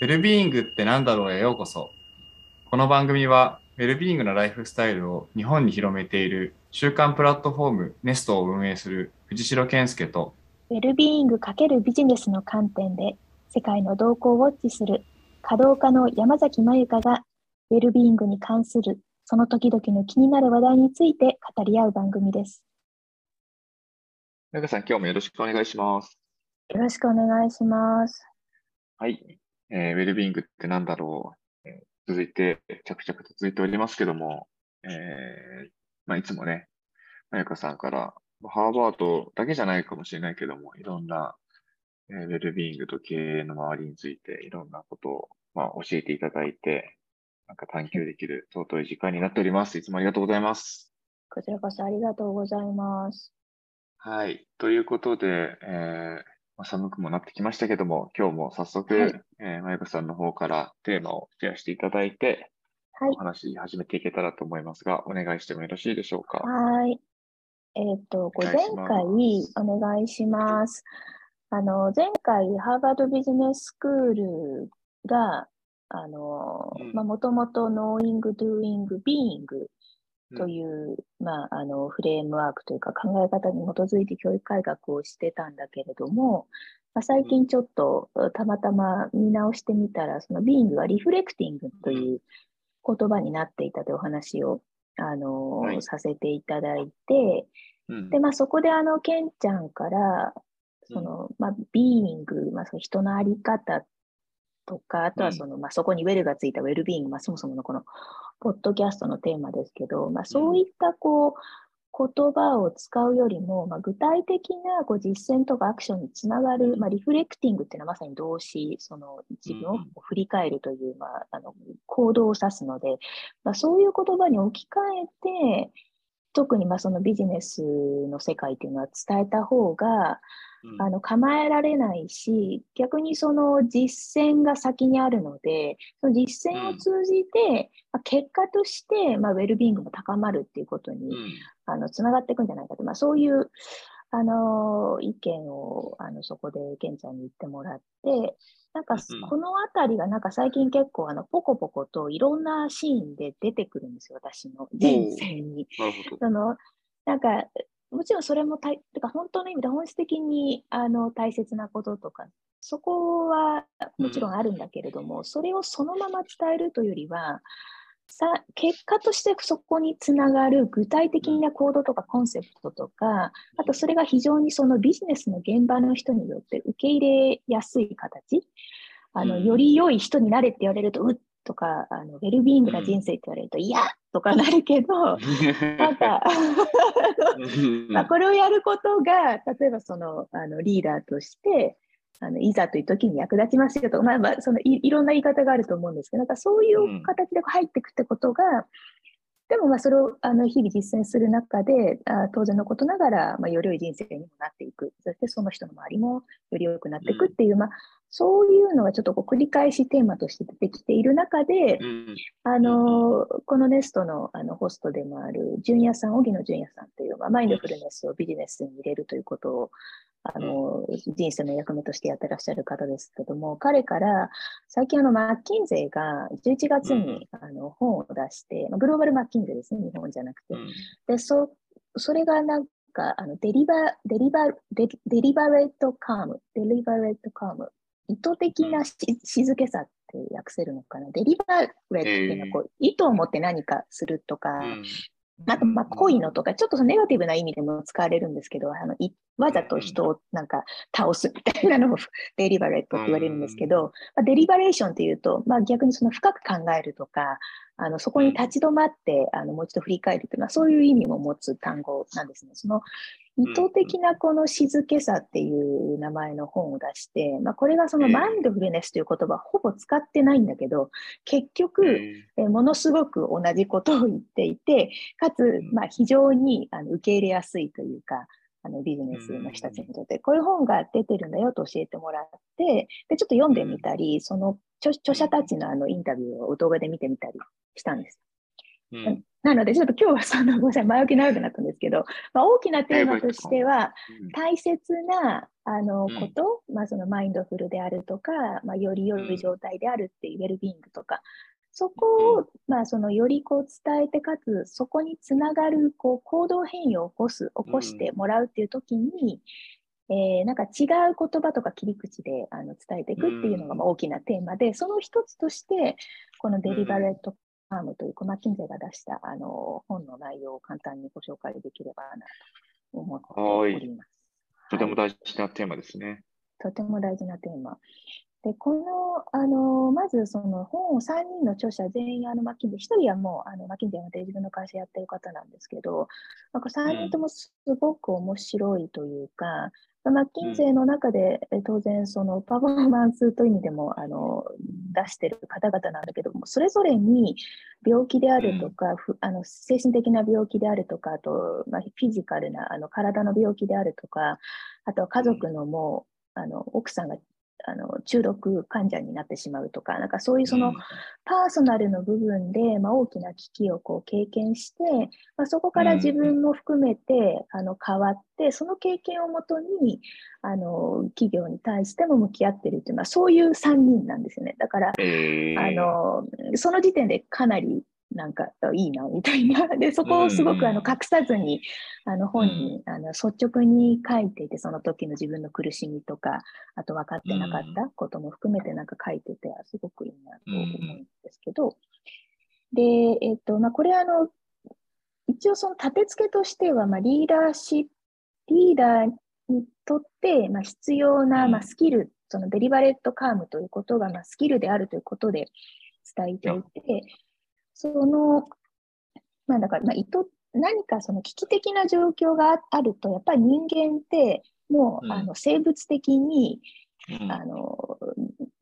ウェルビーイングって何だろうへようこそ。この番組は、ウェルビーイングのライフスタイルを日本に広めている週刊プラットフォームネストを運営する藤代健介と、ウェルビーイング×ビジネスの観点で世界の動向をウォッチする稼働家の山崎まゆかがウェルビーイングに関するその時々の気になる話題について語り合う番組です。中川さん、今日もよろしくお願いします。よろしくお願いします。はい。えーウェルビーイングって何だろう、えー続いて、着々と続いておりますけども、えーまあ、いつもね、まゆかさんから、まあハーバードだけじゃないかもしれないけども、いろんな、えーウェルビーイングと経営の周りについて、いろんなことを、まあ、教えていただいて、なんか探求できる尊い時間になっております。いつもありがとうございます。こちらこそありがとうございます。はい。ということで、えーまあ、寒くもなってきましたけども、今日も早速、はいえー、まゆかさんの方からテーマをシェアしていただいて、はいお。話し始めていけたらと思いますが、お願いしてもよろしいでしょうか？はい。えっ、と、前回お願いします。あの、前回、ハーバードビジネススクールが、あの、うんまあ、もともと Knowing, Doing, Being うんという、まあ、あの、フレームワークというか考え方に基づいて教育改革をしてたんだけれども、まあ、最近ちょっとたまたま見直してみたら、その Being はリフレクティングという言葉になっていたというお話を、あの、はい。させていただいて、うん。で、まあ、そこであの、ケンちゃんから、その、まあ、ビーイング、まあ、その人のあり方とか、あとはその、まあ、そこにウェルがついたウェルビーイング、まあ、そもそものこの、ポッドキャストのテーマですけど、まあ、そういった、こう、言葉を使うよりも、まあ、具体的なこう実践とかアクションにつながる、まあ、リフレクティングっていうのはまさに動詞、その自分を振り返るという、まあ、あの行動を指すので、まあ、そういう言葉に置き換えて、特にまあそのビジネスの世界っていうのは伝えた方が、うんあの構えられないし、逆にその実践が先にあるので、その実践を通じて、まあ、結果として、まあ、ウェルビーイングも高まるっていうことに、うん。あのつながっていくんじゃないかと、まあ、そういう、あの意見をあのそこでケンちゃんに言ってもらって、なんかうんこのあたりがなんか最近結構あのポコポコといろんなシーンで出てくるんですよ、私の人生に。そのなんかもちろんそれもたいてか本当の意味で本質的にあの大切なこととかそこはもちろんあるんだけれども、それをそのまま伝えるというよりはさ結果としてそこにつながる具体的な行動とかコンセプトとか、あとそれが非常にそのビジネスの現場の人によって受け入れやすい形、あのうん。より良い人になれって言われると、うっとか、あのウェルビーイングな人生って言われると、いやとかなるけど、なんか、ま あ、これをやることが、例えばそのあのリーダーとして、あのいざという時に役立ちますよとか、まあまあ、そのいいろんな言い方があると思うんですけど、なんかそういう形で入っていくってことが、でもまあそれをあの日々実践する中で、あ当然のことながら、まあ、より良い人生にもなっていく、そしてその人の周りもより良くなっていくっていう、まあ、そういうのがちょっとこう繰り返しテーマとして出てきている中で、うん。あのこのネストのあのホストでもある純也さん、荻野純也さんという、まあ、マインドフルネスをビジネスに入れるということをあの人生の役目としてやってらっしゃる方ですけども、彼から最近あのマッキンゼーが11月にあの本を出して、まあグローバルマッキンゼーですね、日本じゃなくて。で、そそれがなんかあのデリバデリバデデリバレットカーム、デリバレットカーム、意図的なし静けさって訳せるのかな？デリバレットっていうのはこう、意図を持って何かするとか、あと、まあ、濃いのとか、ちょっとそのネガティブな意味でも使われるんですけど、あのいわざと人をなんか倒すみたいなのを デリバレットって言われるんですけど、まあ、デリバレーションっていうと、まあ、逆にその深く考えるとか、あのそこに立ち止まって、あのもう一度振り返るというのは、そういう意味も持つ単語なんですね。その意図的なこの静けさっていう名前の本を出して、まあ、これがそのマインドフルネスという言葉ほぼ使ってないんだけど、結局、えものすごく同じことを言っていて、かつ、まあ、非常にあの受け入れやすいというか、あのビジネスの人たちにとって、こういう本が出てるんだよと教えてもらって、でちょっと読んでみたり、その著著者たちのあのインタビューを動画で見てみたりしたんです。うん。なので、ちょっと今日はその、ごめんなさい、前置き長くなったんですけど、まあ、大きなテーマとしては、大切なあのこと、まあ、そのマインドフルであるとか、まあ、より良い状態であるっていうウェルビーイングとか、そこを、まあ、そのよりこう伝えて、かつそこにつながるこう行動変容を起こす、起こしてもらうっていう時に、えーなんか違う言葉とか切り口であの伝えていくっていうのがまあ大きなテーマで、その一つとして、このデリバレットファームという、マッキンゼが出したあの本の内容を簡単にご紹介できればなと思っております。とてもはい大事なテーマですね。とても大事なテーマ。で、この、あの、まずその本を3人の著者全員あのマッキンゼ、1人はもうあのマッキンゼで自分の会社やってる方なんですけど、なんか3人ともすごく面白いというか、マッキンゼの中で、え当然そのパフォーマンスという意味でもあの出してる方々なんだけども、それぞれに病気であるとか、ふあの精神的な病気であるとか、あと、まあ、フィジカルなあの体の病気であるとか、あとは家族のもう、あの奥さんがあの中毒患者になってしまうとか、なんかそういうその、うんパーソナルの部分で、まあ、大きな危機をこう経験して、まあ、そこから自分も含めて、あの変わって、その経験をもとにあの企業に対しても向き合ってるっていうのは、そういう3人なんですよね。だから、えーあのその時点でかなりなんかいいなみたいな、でそこをすごくあの隠さずにあの本に、あの率直に書いていて、その時の自分の苦しみとか、あと分かってなかったことも含めてなんか書いてて、すごくいいなと思うんですけど、で、えっとまあ、これあの、一応その立て付けとしては、まあ、リーダーシップ、リーダーにとって、まあ、必要な、うん。まあ、スキル、そのデリバレットカームということが、まあ、スキルであるということで伝えていて、その、まあだから、まあ、意図、何かその危機的な状況がああると、やっぱり人間って、もう、うん。あの生物的に、うん。あの、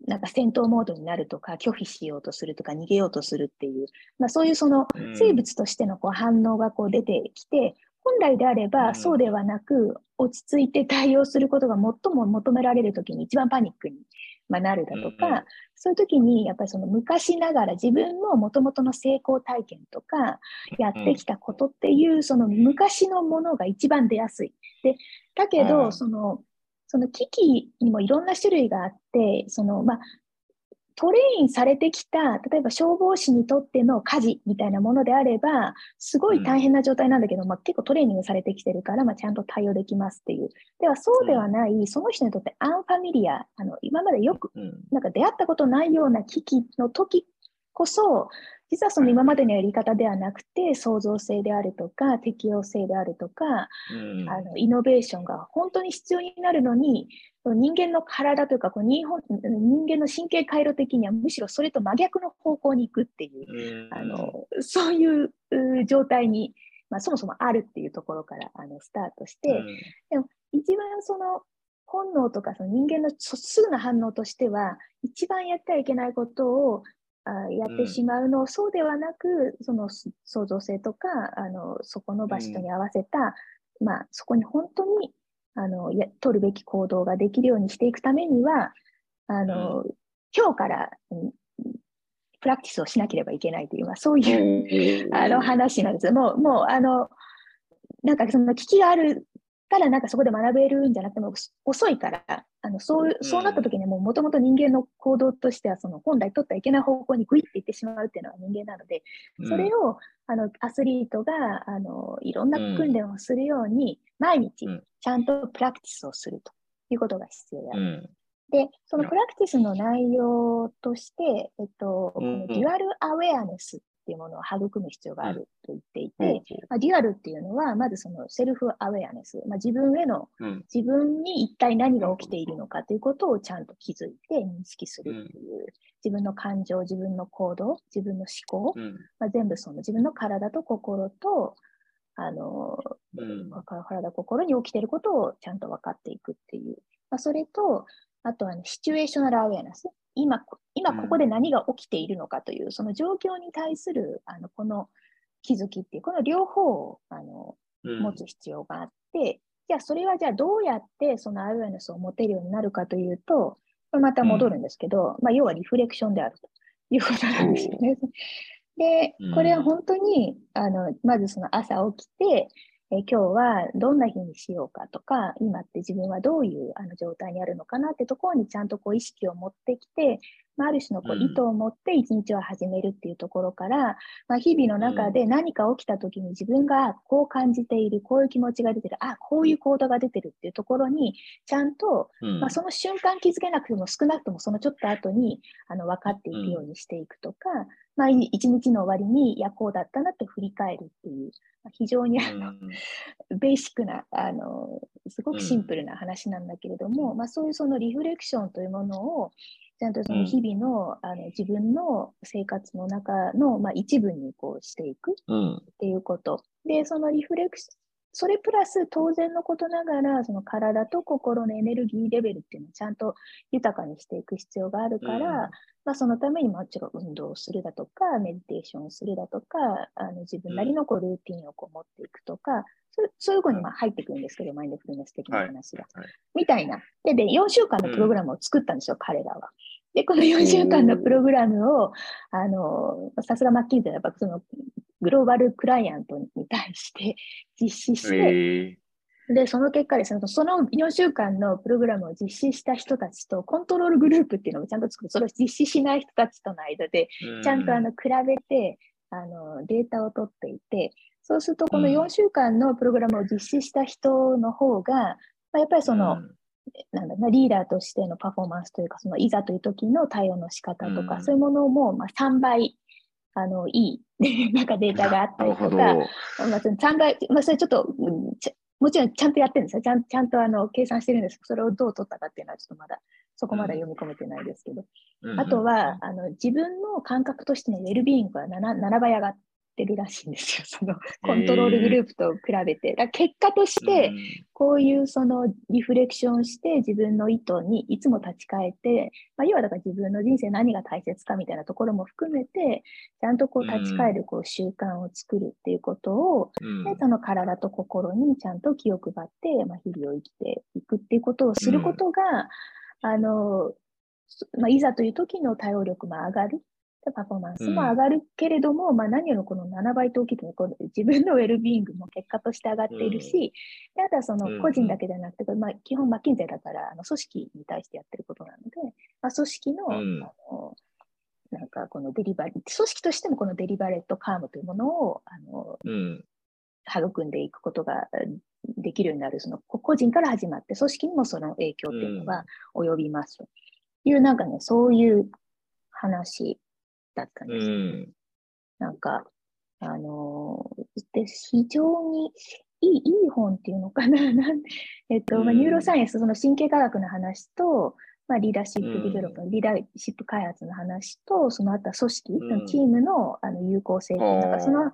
なんか戦闘モードになるとか、拒否しようとするとか、逃げようとするっていう、まあ、そういうそのうん。生物としてのこう反応がこう出てきて、本来であれうん。ばそうではなく、落ち着いて対応することが最も求められるときに一番パニックにまあなるだとか、うんうんそういう時にやっぱりその昔ながら自分のもともとの成功体験とか、やってきたことっていうその昔のものが一番出やすい。でだけうど、んそのその危機にもいろんな種類があって、そのまあ、 train されてきた、例えば消防士にとっての火事みたいなものであれば、すごい大変な状態なんだけど、まあ、結構トレーニングされてきてるから、まあ、ちゃんと対応できますっていう。では、そうではない、その人にとって unfamiliar、あの今までよくうん。なんか出会ったことないような危機の時こそ、実はその今までのやり方ではなくて、創造性であるとか、適応性であるとか、うん。あのイノベーションが本当に必要になるのに、人間の体というかこう日本、人間の神経回路的にはむしろそれと真逆の方向に行くっていう、うん。あのそういうう状態に、まあ、そもそもあるっていうところからあのスタートして、一番その本能とかその人間のそすぐな反応としては、一番やってはいけないことをあやってしまうのを、そうではなく、そのす創造性とか、あのそこの場所に合わせた、まあ、そこに本当にあのや取るべき行動ができるようにしていくためには、あの今日から、うんプラクティスをしなければいけないという、まあ、そういううん。あの話なんですよ。もう、もう、あの、なんかその危機があるから、なんかそこで学べるんじゃなくても、遅いから、あのそうそうなった時にも、もともと人間の行動としては、その本来取ってはいけない方向にグイっていってしまうっていうのは人間なので、それをあのアスリートがあのいろんな訓練をするように、毎日うん。ちゃんと practice をするということが必要でで、その practice の内容として、えっと、この dual awareness っていうものを育む必要があると言っていて、まあ、 dual っていうのは、まずその self-awareness、まあ、自分への、自分に一体何が起きているのかということをちゃんと気づいて認識するっていう、自分の感情、自分の行動、自分の思考、うん。まあ、全部その自分の体と心と、あの、うん。体、心に起きていることをちゃんと分かっていくっていう。まあ、それと、あとは、ね、シチュエーショナルアウェアネス。今、こ今ここで何が起きているのかという、その状況に対する、あの、この気づきっていう、この両方を、あの、うん。持つ必要があって、じゃあそれはじゃあどうやってそのアウェアネスを持てるようになるかというと、また戻るんですけど、まあ要はリフレクションであると。いうことなんですよね。でうん、これは本当に、あの、まずその朝起きて、え今日はどんな日にしようかとか、今って自分はどういうあの状態にあるのかなってところにちゃんとこう意識を持ってきて、まあ、ある種のこううん。意図を持って一日を始めるっていうところから、まあ、日々の中で何か起きた時に自分がこう感じている、こういう気持ちが出てる、あ、こういう行動が出てるっていうところに、ちゃんとうん。まあ、その瞬間気づけなくても少なくともそのちょっと後にあの分かっていくようにしていくとか、まあ、い一日の終わりにいやこうだったなって振り返るっていう、まあ非常にあの、ベーシックなあのすごくシンプルな話なんだけれども、まあ、そういうそのリフレクションというものをちゃんとその日々の,、あの自分の生活の中の、まあ、一部にこうしていくうん。っていうこと。で、そのリフレクシそれプラス当然のことながら、その体と心のエネルギーレベルっていうのをちゃんと豊かにしていく必要があるから、うんまあ、そのためにもちろん運動をするだとか、メディテーションをするだとか、あの自分なりのこうルーティンをこう持っていくとか、そうそういう方にまあ入ってくるんですけど、マインドフルネス的な話が。はいはいみたいな。で、で、4週間のプログラムを作ったんですよ、彼らは。で、この4週間のプログラムを、あの、さすがマッキンゼーはやっぱそのグローバルクライアントに対して実施して、えで、その結果ですね、その4週間のプログラムを実施した人たちとコントロールグループっていうのをちゃんと作る、それを実施しない人たちとの間で、ーちゃんとあの比べて、あのデータを取っていて、そうするとこのうん。4週間のプログラムを実施した人の方が、まあ、やっぱりその、なんだな、リーダーとしてのパフォーマンスというか、そのいざという時の対応の仕方とか、うん。そういうものもまあ3倍あのいい なんかデータがあったりとか、まあ、その3倍、まあ、それちょっと、うんちゃもちろんちゃんとやってるんですよ。ちゃんちゃんとあの計算してるんです。けど、それをどう取ったかっていうのはちょっとまだ、そこまだ読み込めてないですけど、どあとは、、あの自分の感覚としてのウェルビーイングが 7, 7倍上がってるらしいんですよ。そのコントロールグループと比べて。だ結果として、こういうそのリフレクションして自分の意図にいつも立ち返って、まあ、要はだから自分の人生何が大切かみたいなところも含めて、ちゃんとこう立ち返るこう習慣を作るっていうことを、うんでその体と心にちゃんと気を配って、まあ、日々を生きていくっていうことをすることが、あの、そまあ、いざという時の対応力も上がる。でパフォーマンスも上がるけれども、まあ、何よりこの7倍と大きくこの自分のウェルビーイングも結果として上がっているし、であとはその個人だけじゃなくて、まあ、基本マッキンゼーだからあの組織に対してやってることなので、まあ、組織の,、うん。あのなんかこのデリバリー、組織としてもこのデリバレットカームというものをあのうん。育んでいくことができるようになる、その個個人から始まって、組織にもその影響っていうのが及びます。という、なんかね、そういう話だったんうです。ん。なんか、あのーで、非常にいい、いい本っていうのかな。なんえっと、まあ、うん neuroscience、その神経科学の話と、まあ、 leadership うん develop の、リーダーシップ開発の話と、その後は組織、んそのチームのあの有効性っていうかその、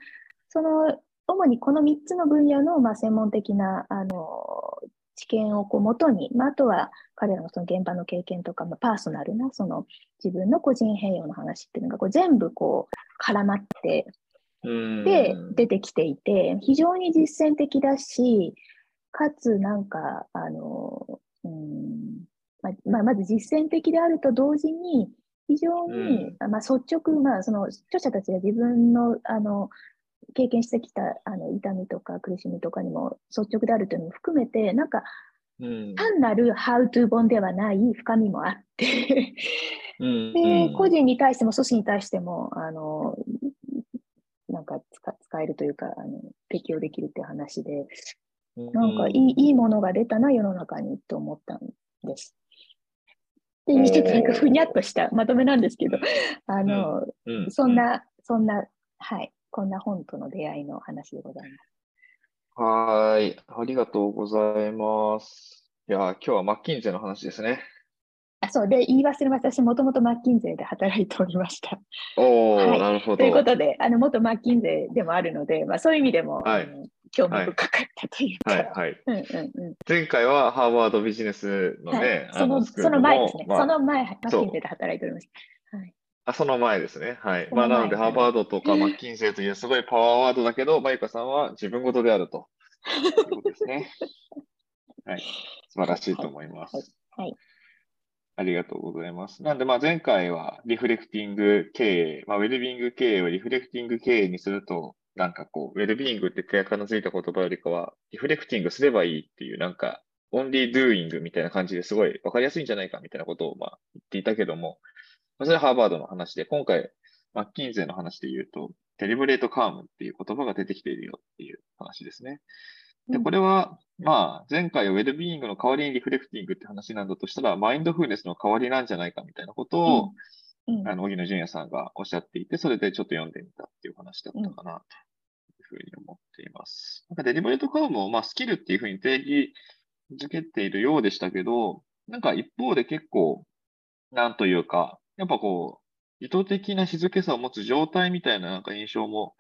その、主にこの3つの分野の、まあ、専門的な、あの、知見をこう元に、まあ、あとは彼らのその現場の経験とか、まあ、パーソナルな、その自分の個人変容の話っていうのがこう全部こう絡まって、うん。で出てきていて、非常に実践的だし、かつなんか、あの、うんまあまあ、まず実践的であると同時に、非常に、まあ、率直、まあ、その著者たちが自分のあの経験してきたあの痛みとか苦しみとかにも率直であるというのも含めて、なんかうん。単なる How to 本ではない深みもあって、うんで、個人に対しても組織に対しても、あの、なんか使使えるというか、あの適用できるっていう話で、なんかいい,、いいものが出たな、世の中にと思ったんです。で、おー。ちょっとなんかふにゃっとしたまとめなんですけど、あの、うん。そんな、そんな、はい、こんな本との出会いの話でございます。はーい。ありがとうございます。いやー、今日はマッキンゼの話ですね。あ、そう、で、言い忘れました。私、もともとマッキンゼーで働いておりました。おー、はいなるほど。ということで、あの、元マッキンゼーでもあるので、まあ、そういう意味でも、はい興味深かったというか、はい、はい。うんうんうん。前回はハーバードビジネスのね、はい、あそのその前ですね。まあその前、マッキンゼーで働いておりました。はい、あ、その前ですね。はい。まあ、なので、ハーバードとかマッキンゼーというすごいパワーワードだけど、マユカさんは自分事であるということですね。はい。素晴らしいと思います。はいはいありがとうございます。なんで、まあ、前回はリフレクティング経営、まあ、ウェルビング経営をリフレクティング経営にすると、なんかこう、ウェルビーイングって手垢のついた言葉よりかは、リフレクティングすればいいっていう、なんか、 only doing みたいな感じですごいわかりやすいんじゃないかみたいなことをまあ言っていたけども、まあ、それはハーバードの話で、今回、マッキンゼーの話で言うと、 Deliberate Calm っていう言葉が出てきているよっていう話ですね。で、これは、まあ、前回はウェルビーイングの代わりにリフレクティングって話なんだとしたら、マインドフルネスの代わりなんじゃないかみたいなことを、うんうん、あの、荻野純也さんがおっしゃっていて、それでちょっと読んでみたっていう話だったかな、というふうに思っています。なんかデリブレートカームを、まあ、スキルっていうふうに定義づけているようでしたけど、なんか一方で結構、なんというか、やっぱこう、意図的な静けさを持つ状態みたいななんか印象も、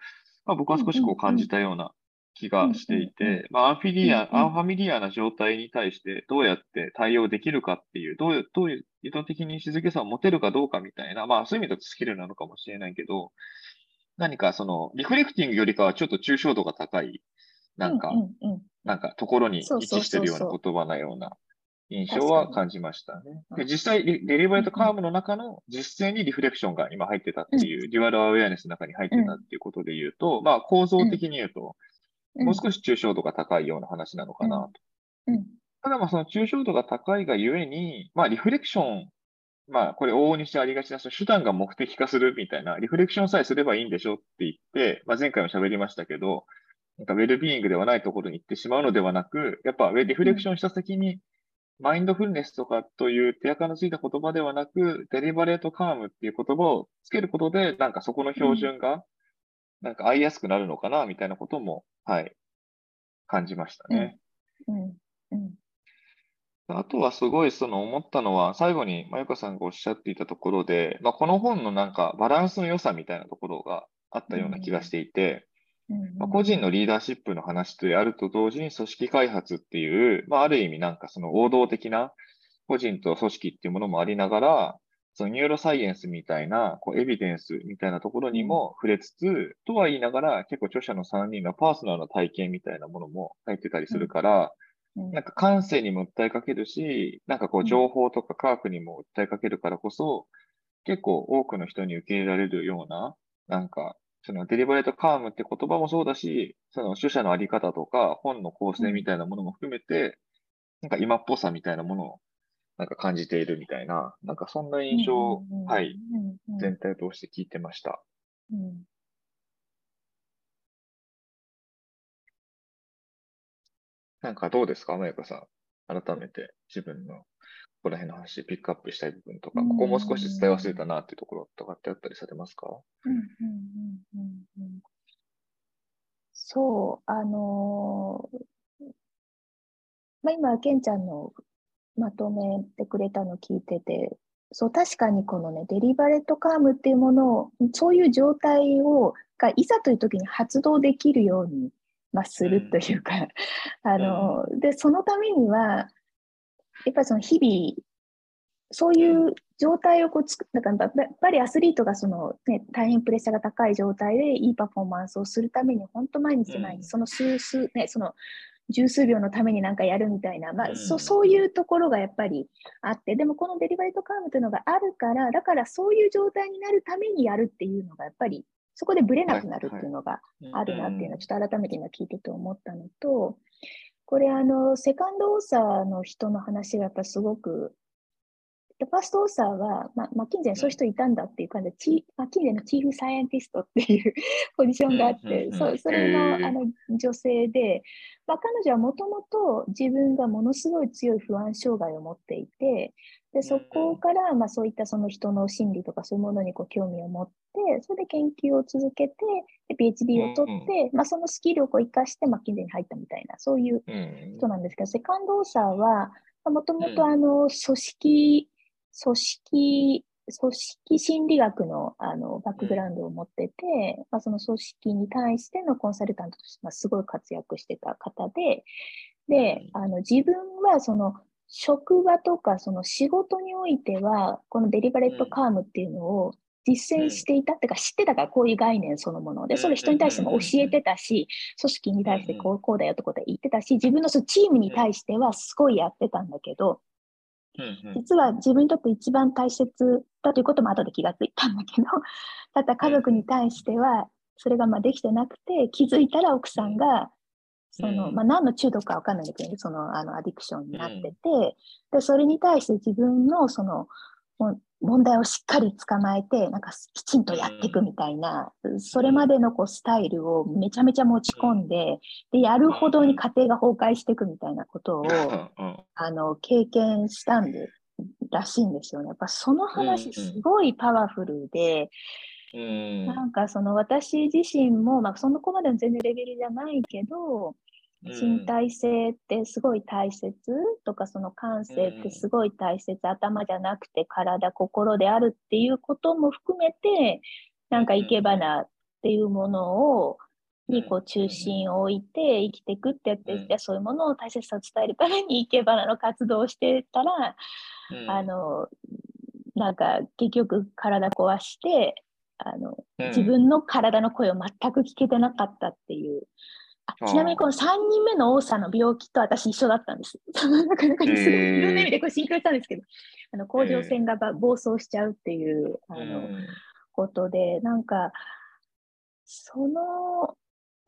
まあ、僕は少しこう感じたような気がしていて、まあ、 unfamiliar、unfamiliar な状態に対してどうやって対応できるかっていう、どういう、どういう意図的に静けさを持てるかどうかみたいな、まあそういう意味だとスキルなのかもしれないけど、何かその、リフレクティングよりかはちょっと抽象度が高い、なんか、なんかところに位置してるような言葉なような印象は感じましたね。で実際、 Deliberate Calm の中の実践にリフレクションが今入ってたっていう、 dual awareness の中に入ってたっていうことで言うと、まあ構造的に言うと、もう少し抽象度が高いような話なのかなと。ただまあその抽象度が高いがゆえに、まあリフレクション、まあこれ往々にしてありがちな、手段が目的化するみたいな、リフレクションさえすればいいんでしょって言って、まあ前回も喋りましたけど、なんかウェルビーイングではないところに行ってしまうのではなく、やっぱリフレクションした先に、マインドフルネスとかという手垢のついた言葉ではなく、デリバレートカームっていう言葉をつけることで、なんかそこの標準が、なんか合いやすくなるのかな、みたいなことも、はい、感じましたね。うん。うん。あとはすごいその思ったのは、最後にまゆかさんがおっしゃっていたところで、まあ、この本のなんかバランスの良さみたいなところがあったような気がしていて、まあ、個人のリーダーシップの話であると同時に組織開発っていう、まあ、ある意味なんかその王道的な個人と組織っていうものもありながら、そのニューロサイエンスみたいな、こうエビデンスみたいなところにも触れつつ、とは言いながら、結構著者の3人のパーソナルな体験みたいなものも入ってたりするから、なんか感性にも訴えかけるし、なんかこう情報とか科学にも訴えかけるからこそ、結構多くの人に受け入れられるような、なんかそのデリバレートカームって言葉もそうだし、その主者のあり方とか本の構成みたいなものも含めて、なんか今っぽさみたいなものをなんか感じているみたいな、なんかそんな印象を、はい、全体を通して聞いてました。うん。なんかどうですか、まゆかさん。改めて自分のこら辺の話ピックアップしたい部分とか、ここもう少し伝え忘れたなっていうところとかってあったりされますか？うんうんうんうん、そう、あのー、まあ、今、ケンちゃんのまとめてくれたの聞いてて、そう、確かにこのね、デリバレットカームっていうものを、そういう状態を、がいざという時に発動できるように、まあ、するというか、うん、あの、で、そのためには、やっぱりその日々、そういう状態をこうつく、だからやっぱりアスリートがその、ね、大変プレッシャーが高い状態でいいパフォーマンスをするために、本当毎日毎日、その数数、ね、その十数秒のためになんかやるみたいな、まあ、そそういうところがやっぱりあって、でもこのデリバリートカームというのがあるから、だからそういう状態になるためにやるっていうのが、やっぱりそこでブレなくなるっていうのがあるなっていうのは、ちょっと改めて今聞いてて思ったのと、これあの、セカンドオーサーの人の話がやっぱすごく、ファーストオーサーは、まあ、マッキンゼンそういう人いたんだっていう感じで、チマッキンゼンのチーフサイエンティストっていう ポジションがあって、そそれのあの女性で、まあ、彼女はもともと自分がものすごい強い不安障害を持っていて、でそこから、まあ、そういったその人の心理とかそういうものにこう興味を持って、それで研究を続けて、PhD を取って、まあ、そのスキルをこう生かして、マッキンゼに入ったみたいな、そういう人なんですけど、セカンドオーサーは、もともとあの組織、組織、組織心理学のあのバックグラウンドを持ってて、まあ、その組織に対してのコンサルタントとして、まあ、すごい活躍してた方で、で、あの自分はその職場とかその仕事においては、このデリバレットカームっていうのを実践していたっていうか、知ってたからこういう概念そのもので、それ人に対しても教えてたし、組織に対してこうこうだよってことは言ってたし、自分のそのチームに対してはすごいやってたんだけど、うんうん。実は自分にとって一番大切だということも後で気がついたんだけど、ただ家族に対しては、それがまあできてなくて、気づいたら奥さんが、その、うん。まあ、何の中毒かわかんないんだけど、その、あの、アディクションになってて、で、それに対して自分の、その、問題をしっかり捕まえて、なんかきちんとやっていくみたいな、それまでのこうスタイルをめちゃめちゃ持ち込んで、で、やるほどに家庭が崩壊していくみたいなことを、うんあの、経験したんで、らしいんですよね。やっぱその話すごいパワフルで、うん。なんかその私自身も、まあそのこまでの全然レベルじゃないけど、身体性ってすごい大切とか、その感性ってすごい大切、頭じゃなくて体、心であるっていうことも含めて、なんか生け花っていうものを、にこう中心を置いて生きていくってやって、うん。そういうものを大切さを伝えるために生け花の活動をしてたら、うん。あの、なんか結局体壊して、あの、うん。自分の体の声を全く聞けてなかったっていう。ちなみにこの3人目の王さんの病気と私一緒だったんです。なかなかすごいいろんな意味でこれシンクロしたんですけど、あの甲状腺がば暴走しちゃうっていう、あの、ことで、なんか、その、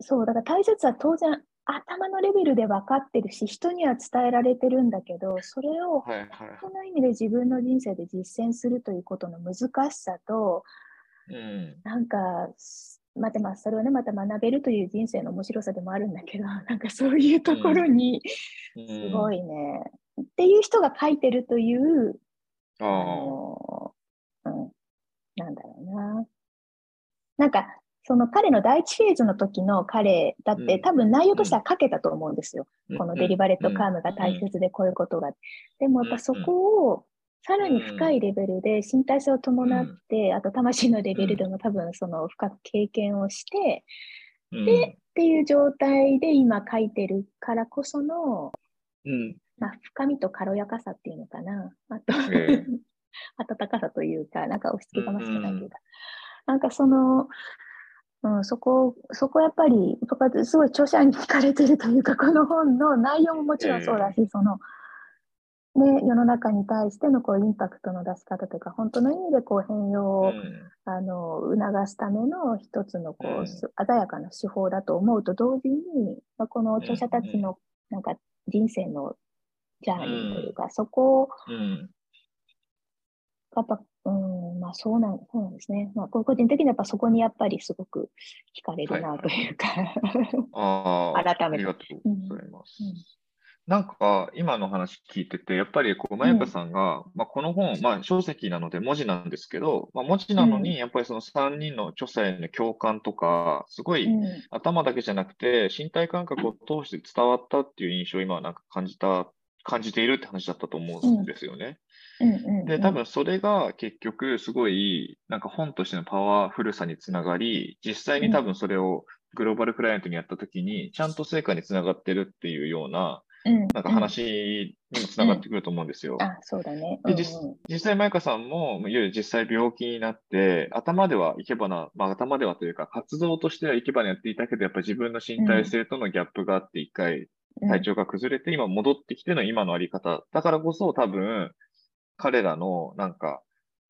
そう、だから大切は当然頭のレベルで分かってるし、人には伝えられてるんだけど、それをはいはい本当の意味で自分の人生で実践するということの難しさと、うん。なんか、すまたまあそれをね、また学べるという人生の面白さでもあるんだけど、なんかそういうところに、すごい。いね、っていう人が書いてるという、ああの、うん、なんだろうな。なんか、その彼の第一フェーズの時の彼だって、うん。多分内容としては書けたと思うんですよ。あ。このデリバレットカームが大切でこういうことが。でもやっぱそこをさらに深いレベルで身体性を伴って、あと魂のレベルでも多分その深く経験をして、で、っていう状態で今書いてるからこその、うん。まあ、深みと軽やかさっていうのかな。あと、ええ。温かさというか、なんか押し付けがましくないというか。なんかその、うん、そこ、そこやっぱり、僕はすごい著者に聞かれてるというか、この本の内容ももちろんそうだし、その、ね、世の中に対してのこうインパクトの出し方というか、本当の意味でこう変容を、あの促すための一つのこう、うん。す鮮やかな手法だと思うと同時に、まあ、この著者たちのなんか人生のジャーニーというか、そこをうん。やっぱ、うん、まあそうなんそうなんですね。まあ、個人的にはやっぱそこにやっぱりすごく惹かれるなというか、ああ、改めて。ありがとうございます。うんなんか、今の話聞いてて、やっぱり、こう、まゆかさんが、まあ、この本、まあ、書籍なので文字なんですけど、まあ、文字なのうん。に、やっぱりその3人の著者への共感とか、すごいうん。頭だけじゃなくて、身体感覚を通して伝わったっていう印象を今はなんか感じた、感じているって話だったと思うんですよね。うん。うんで、多分それが結局すごい、なんか本としてのパワフルさにつながり、実際に多分それをグローバルクライアントにやったときに、ちゃんと成果につながってるっていうような、うん。なんか話にもつながってくると思うんですよ。あ、そうだね。で、うん。実実際、マイカさんも、いわゆる実際病気になって、頭では生け花、まあ頭ではというか、活動としては生け花やっていたけど、やっぱり自分の身体性とのギャップがあって、一回うん。体調が崩れて、今戻ってきての今のあり方。だからこそ多分、彼らのなんか、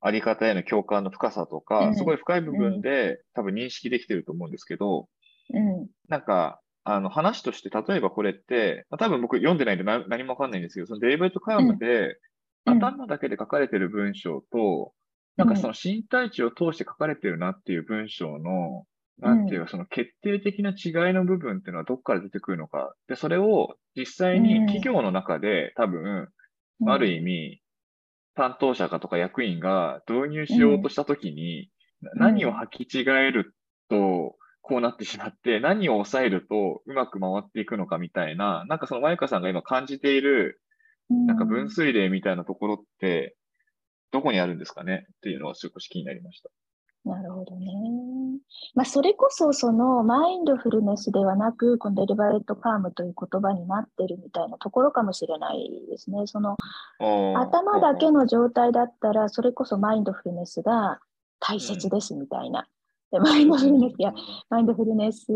あり方への共感の深さとうか、ん。すごい深い部分で多分認識できてると思うんですけど、うん。なんか、あの話として、例えばこれって、まあ多分僕読んでないんで何何もわかんないんですけど、そのデイビッド・カームで、うん。頭だけで書かれてる文章と、なんかその身体値を通して書かれてるなっていう文章の、なんていうか、その決定的な違いの部分っていうのはどっから出てくるのか。で、それを実際に企業の中で多分、ある意味、担当者かとか役員が導入しようとしたときに、な何を履き違えると、こうなってしまって、何を抑えるとうまく回っていくのかみたいな、なんかそのまゆかさんが今感じている、なんか分水嶺みたいなところって、どこにあるんですかね？っていうのは少し気になりました。なるほどね。まあ、それこそ、その、マインドフルネスではなく、このデリバレットカームという言葉になってるみたいなところかもしれないですね。その、頭だけの状態だったら、それこそマインドフルネスが大切ですみたいな。で、マインドフルネスや、マインドフルネス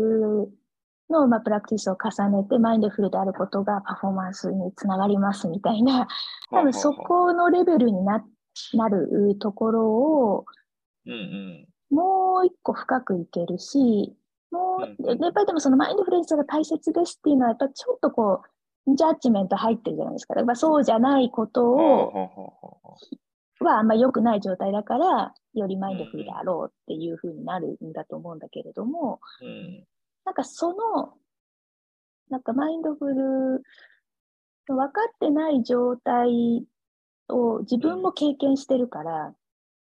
の、まあ、プラクティスを重ねて、マインドフルであることがパフォーマンスにつながりますみたいな、多分そこのレベルにななるところを、うんうん。もう一個深くいけるし、もう、やっぱりでもそのマインドフルネスが大切ですっていうのは、やっぱりちょっとこう、ジャッジメント入ってるじゃないですか。やっぱそうじゃないことを、はあんま良くない状態だから、よりマインドフルであろうっていう風になるんだと思うんだけれども、ううん。なんかその、なんかマインドフル、分かってない状態を自分も経験してるから、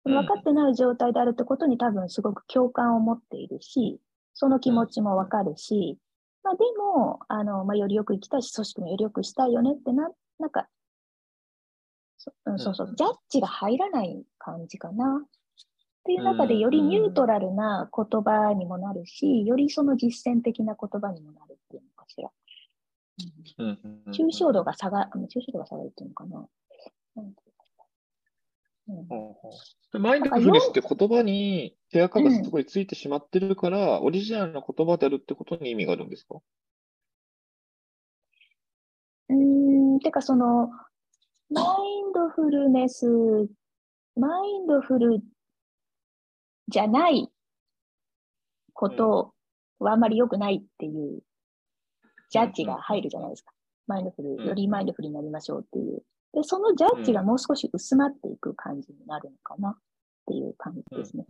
その分かってない状態であるってことに多分すごく共感を持っているし、その気持ちも分かるし、まあでも、あの、まあよりよく生きたいし、組織もよりよくしたいよねってな、なんか、そうん、そうそう。う、んジャッジが入らない感じかな。っていう中でうん。よりニュートラルな言葉にもなるし、よりその実践的な言葉にもなるっていうのかしら。うん。うんうんうん抽象度が下が、うん抽象度が下がるっていうのかな。うん。マインドフルネスって言葉に手垢がすごいついてしまってるから、オリジナルの言葉であるってことに意味があるんですか？うーん、てかその、マインドフルネス、マインドフルじゃないことはあんまり良くないっていうジャッジが入るじゃないですか。マインドフル、んよりマインドフルになりましょうっていう。で、そのジャッジがもう少し薄まっていく感じになるのかなっていう感じですね。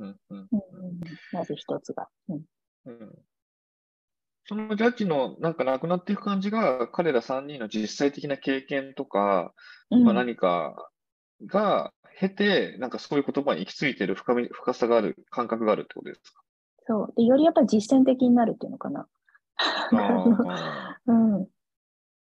まず一つが。うんうんそのジャッジのなんかなくなっていく感じが、彼ら3人の実際的な経験とか、うんまあ、何かが経て、なんかそういう言葉に行き着いてる深み、深さがある、感覚があるってことですか？そう。で、よりやっぱり実践的になるっていうのかな。あ うん。うん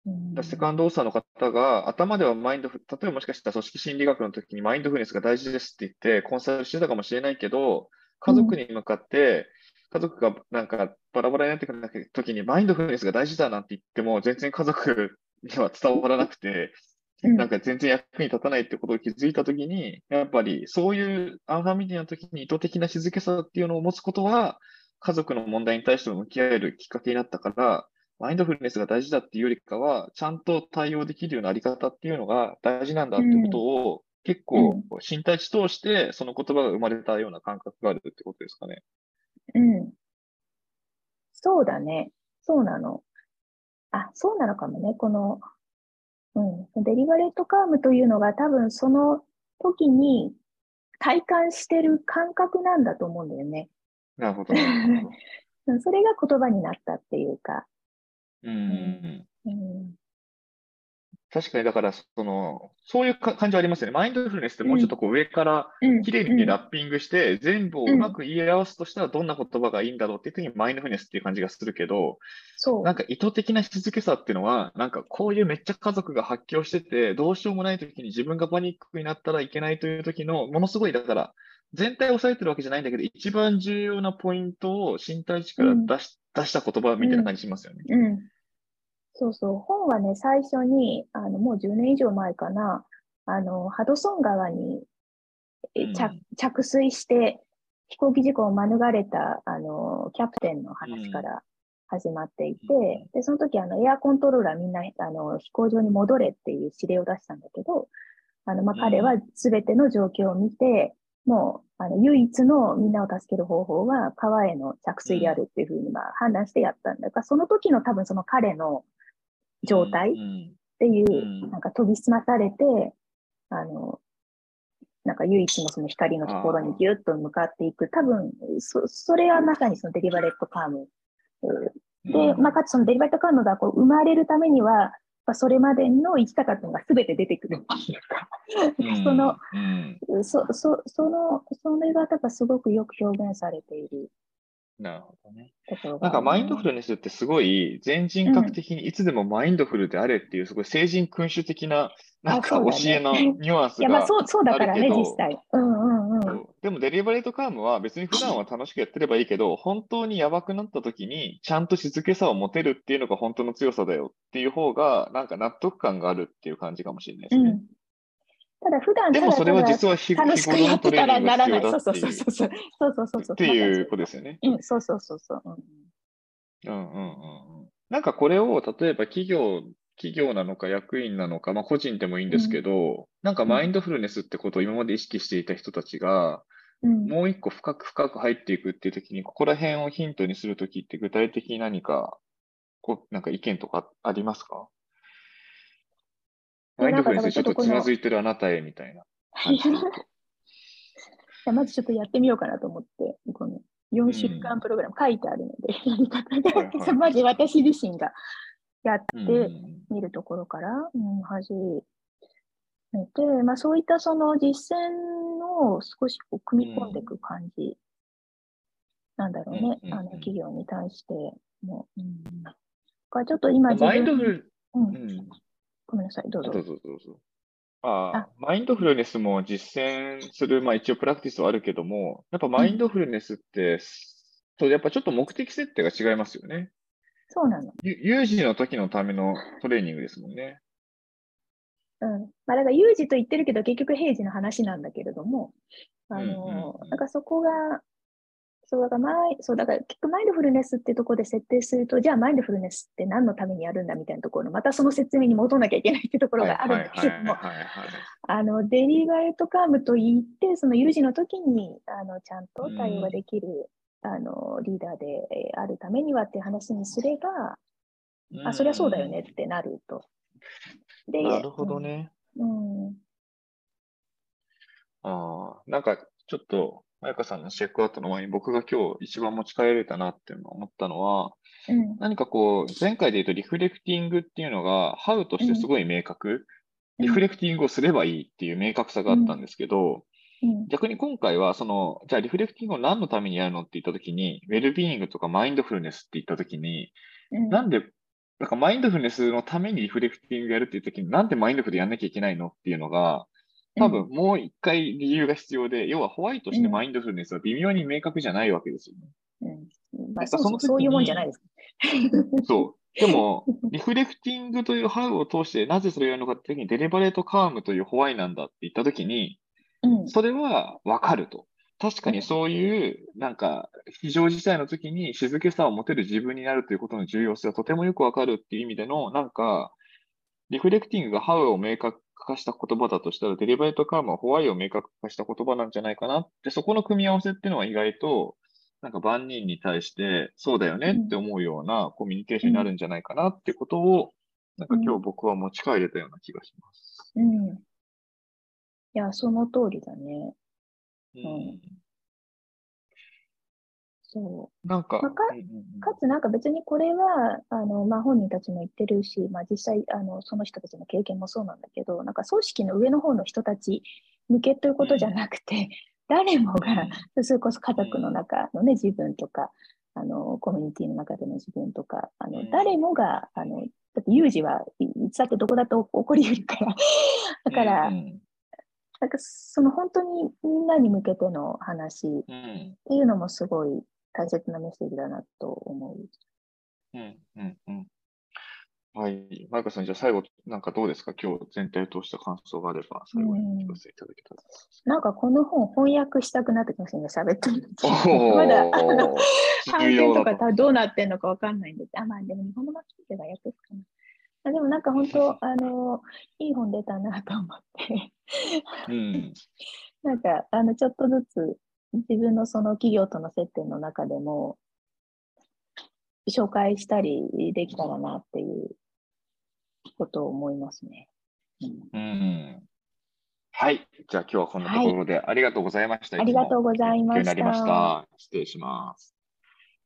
ーセカンドオーサーの方が頭ではマインドフル、例えばもしかしたら組織心理学の時にマインドフルネスが大事ですって言ってコンサルしてたかもしれないけど、家族に向かって、家族がなんかバラバラになってくる時にマインドフルネスが大事だなんて言っても全然家族には伝わらなくて、うんなんか全然役に立たないってことを気づいたときに、やっぱりそういうアンファミリーの時に意図的な静けさっていうのを持つことは、家族の問題に対しても向き合えるきっかけになったから、マインドフルネスが大事だっていうよりかは、ちゃんと対応できるようなあり方っていうのが大事なんだってことを、結構身体値通してその言葉が生まれたような感覚があるってことですかね。うん。そうだね。そうなの。あ、そうなのかもね。この、うん。デリバレートカームというのが多分その時に体感してる感覚なんだと思うんだよね。なるほど。それが言葉になったっていうか。うんうん。確かに、だから、その、そういうか感じはありますよね。マインドフルネスってもうちょっとこう上からうん。綺麗にラッピングして、全部をうまく言い合わすとしたらどんな言葉がいいんだろうっていう時にマインドフルネスっていう感じがするけど、そう。なんか意図的な静けさっていうのは、なんかこういうめっちゃ家族が発狂してて、どうしようもない時に自分がパニックになったらいけないという時の、ものすごい、だから、全体を抑えてるわけじゃないんだけど、一番重要なポイントを身体値から出し、出した言葉みたいな感じしますよね。うん。そうそう。本はね、最初に、あの、もう10年以上前かな、あの、ハドソン川に着着水して飛行機事故を免れた、あの、キャプテンの話から始まっていて、うん。で、その時、あの、エアコントローラーみんな、あの、飛行場に戻れっていう指令を出したんだけど、あの、まあ、うん。彼は全ての状況を見て、もう、あの、唯一のみんなを助ける方法は川への着水であるっていうふうに、まあ、判断してやったんだから、その時の多分その彼の状態っうん。ていう、うん。なんか研ぎ澄まされて、あの、なんか唯一のその光のところにギュッと向かっていく。多分、そ、それはまさにそのデリバレットカーム。で、うん。まあ、かつそのデリバレットカームがこう生まれるためには、まあ、それまでの生き方っていうのが全て出てくるっていうか、うん。その、うん。そ、そ、その、それが多分すごくよく表現されているなるほどね。なんかマインドフルネスってすごい全人格的にいつでもマインドフルであれっていうすごい聖人君主的ななんか教えのニュアンスいや、まあがそう、そうだからね、あるけど実際。うんうんうん。でもデリバレートカームは別に普段は楽しくやってればいいけど、本当にやばくなった時にちゃんと静けさを持てるっていうのが本当の強さだよっていう方がなんか納得感があるっていう感じかもしれないですね。うん。ただ普段でもそれは実は日楽しくらならない。そうそうそうそう。そうそうそうそう。っていうことですよね。うん、そうそうそうそう。うんうんうんうんうん。なんかこれを、例えば企業、企業なのか役員なのか、まあ個人でもいいんですけど、なんかマインドフルネスってことを今まで意識していた人たちが、うん。もう一個深く深く入っていくっていう時に、ここら辺をヒントにするときって具体的に何か、こう、なんか意見とかありますか？マインドフルネスちょっとつまずいてるあなたへみたいな まずちょっとやってみようかなと思って、この4週間プログラム書いてあるので、やり方はいはい。が、まず私自身がやっうん。てみるところから、うん、始めて、まあそういったその実践を少しこう組み込んでいく感じなんだろうね、うんあの企業に対しても。うん、ちょっと今自マインド分フル、うん。う、ん。ごめんなさい、どうぞ。どうぞどうぞ。ああ、マインドフルネスも実践する、まあ一応プラクティスはあるけども、やっぱマインドフルネスって、そうやっぱちょっと目的設定が違いますよね。そうなの。ゆ有事の時のためのトレーニングですもんね。うん。まあ、だから有事と言ってるけど、結局平時の話なんだけれども、あうんうんの、うんなんかそこが、そうだからマイ、そうだから結局マインドフルネスってところで設定すると、じゃあマインドフルネスって何のためにやるんだみたいなところの、またその説明に戻らなきゃいけないってところがあるんだけども、あの、デリバレットカームと言って、その有事の時に、あの、ちゃんと対応ができる、あの、リーダーであるためにはっていう話にすれば、あ、そりゃそうだよねってなると。でなるほど。ね。うん。うんああ、なんかちょっと、まゆかさんのチェックアウトの前に僕が今日一番持ち帰れたなって思ったのは、うん。何かこう、前回で言うとリフレクティングっていうのが、ハウとしてすごい明確。うんリフレクティングをすればいいっていう明確さがあったんですけど、うん。逆に今回は、その、じゃあリフレクティングを何のためにやるのって言ったときに、ウェルビーイングとかマインドフルネスって言ったときに、うんなんで、なんかマインドフルネスのためにリフレクティングやるっていうときに、なんでマインドフルやんなきゃいけないのっていうのが、多分もう一回理由が必要で、要はホワイトしてマインドフルネスは微妙に明確じゃないわけですよね。うん。まあ、やっぱそそうそういうもんじゃないです。そう。でも、リフレクティングというハウを通して、なぜそれをやるのかって時に、デリバレートカームというホワイなんだって言ったときに、うん。それはわかると。確かにそういう、なんか、非常事態の時に静けさを持てる自分になるということの重要性はとてもよくわかるっていう意味での、なんか、リフレクティングがハウを明確化した言葉だとしたら、デリバレートカームはホワイを明確化した言葉なんじゃないかなって、そこの組み合わせっていうのは意外と、なんか万人に対して、そうだよねって思うようなコミュニケーションになるんじゃないかなってことを、なんか今日僕は持ち帰れたような気がします。うん。いや、その通りだね。うんそなんか、まあかうんうんうん。う。かつ、なんか別にこれは、あの、まあ、本人たちも言ってるし、まあ、実際、あの、その人たちの経験もそうなんだけど、なんか組織の上の方の人たち向けということじゃなくて、誰もが、それこそ家族の中のね、自分とか、あの、コミュニティの中での自分とか、あの、うん。誰もが、あの、だって有事はいいつだってどこだと起こり得るから、だから、うん。うんなんかその本当にみんなに向けての話っうん。ていうのもすごい大切なメッセージだなと思う。うん、うん、うん。はい。マイカさん、じゃあ最後、なんかどうですか？今日全体を通した感想があれば、最後に聞かせていただけたら。なんかこの本翻訳したくなってきましたね、喋ってるまだあのー、半 重要だと。分とかどうなってんのかわかんないんです。あ、まあでも日本の巻き手が訳すかな。あでもなんか本当、あの、いい本出たなと思って、うん。なんかあのちょっとずつ自分のその企業との接点の中でも紹介したりできたらなっていうことを思いますね。うんうん。はい。じゃあ今日はこんなところでありがとうございました。ありがとうございました。失礼します。